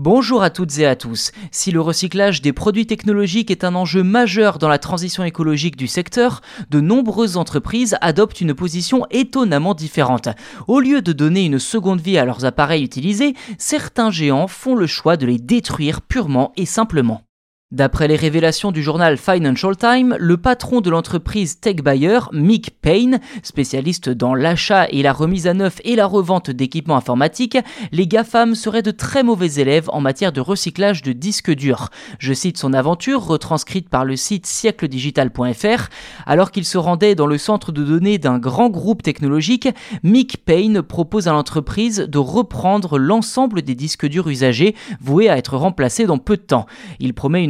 Bonjour à toutes et à tous. Si le recyclage des produits technologiques est un enjeu majeur dans la transition écologique du secteur, de nombreuses entreprises adoptent une position étonnamment différente. Au lieu de donner une seconde vie à leurs appareils utilisés, certains géants font le choix de les détruire purement et simplement. D'après les révélations du journal Financial Times, le patron de l'entreprise Tech Buyer, Mick Payne, spécialiste dans l'achat et la remise à neuf et la revente d'équipements informatiques, les GAFAM seraient de très mauvais élèves en matière de recyclage de disques durs. Je cite son aventure, retranscrite par le site siècledigital.fr. Alors qu'il se rendait dans le centre de données d'un grand groupe technologique, Mick Payne propose à l'entreprise de reprendre l'ensemble des disques durs usagés, voués à être remplacés dans peu de temps.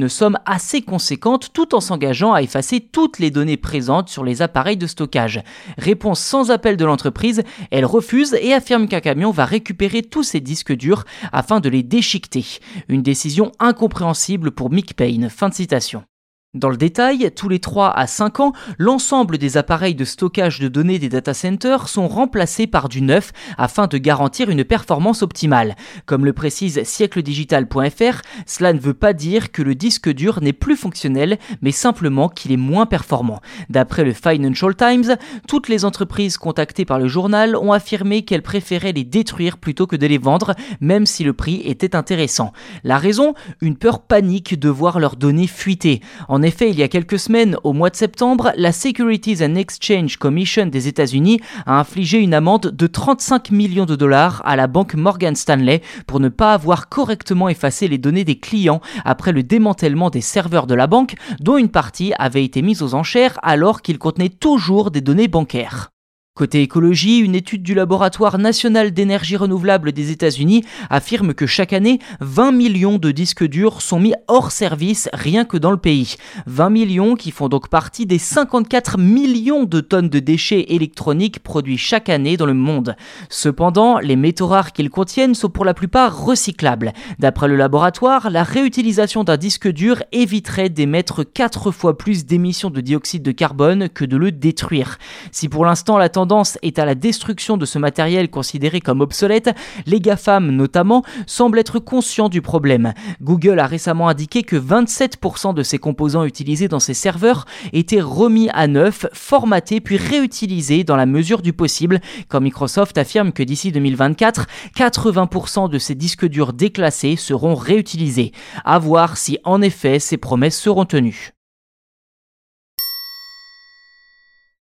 Somme assez conséquente tout en s'engageant à effacer toutes les données présentes sur les appareils de stockage. Réponse sans appel de l'entreprise, elle refuse et affirme qu'un camion va récupérer tous ces disques durs afin de les déchiqueter. Une décision incompréhensible pour Mick Payne. Fin de citation. Dans le détail, tous les 3 à 5 ans, l'ensemble des appareils de stockage de données des data centers sont remplacés par du neuf afin de garantir une performance optimale. Comme le précise siècledigital.fr, cela ne veut pas dire que le disque dur n'est plus fonctionnel, mais simplement qu'il est moins performant. D'après le Financial Times, toutes les entreprises contactées par le journal ont affirmé qu'elles préféraient les détruire plutôt que de les vendre, même si le prix était intéressant. La raison? Une peur panique de voir leurs données fuiter. Effet, il y a quelques semaines, au mois de septembre, la Securities and Exchange Commission des États-Unis a infligé une amende de 35 millions de dollars à la banque Morgan Stanley pour ne pas avoir correctement effacé les données des clients après le démantèlement des serveurs de la banque, dont une partie avait été mise aux enchères alors qu'ils contenaient toujours des données bancaires. Côté écologie, une étude du laboratoire national d'énergie renouvelable des États-Unis affirme que chaque année, 20 millions de disques durs sont mis hors service rien que dans le pays. 20 millions qui font donc partie des 54 millions de tonnes de déchets électroniques produits chaque année dans le monde. Cependant, les métaux rares qu'ils contiennent sont pour la plupart recyclables. D'après le laboratoire, la réutilisation d'un disque dur éviterait d'émettre 4 fois plus d'émissions de dioxyde de carbone que de le détruire. Si pour l'instant la est à la destruction de ce matériel considéré comme obsolète, les GAFAM notamment semblent être conscients du problème. Google a récemment indiqué que 27% de ses composants utilisés dans ses serveurs étaient remis à neuf, formatés puis réutilisés dans la mesure du possible, quand Microsoft affirme que d'ici 2024, 80% de ses disques durs déclassés seront réutilisés. À voir si en effet ces promesses seront tenues.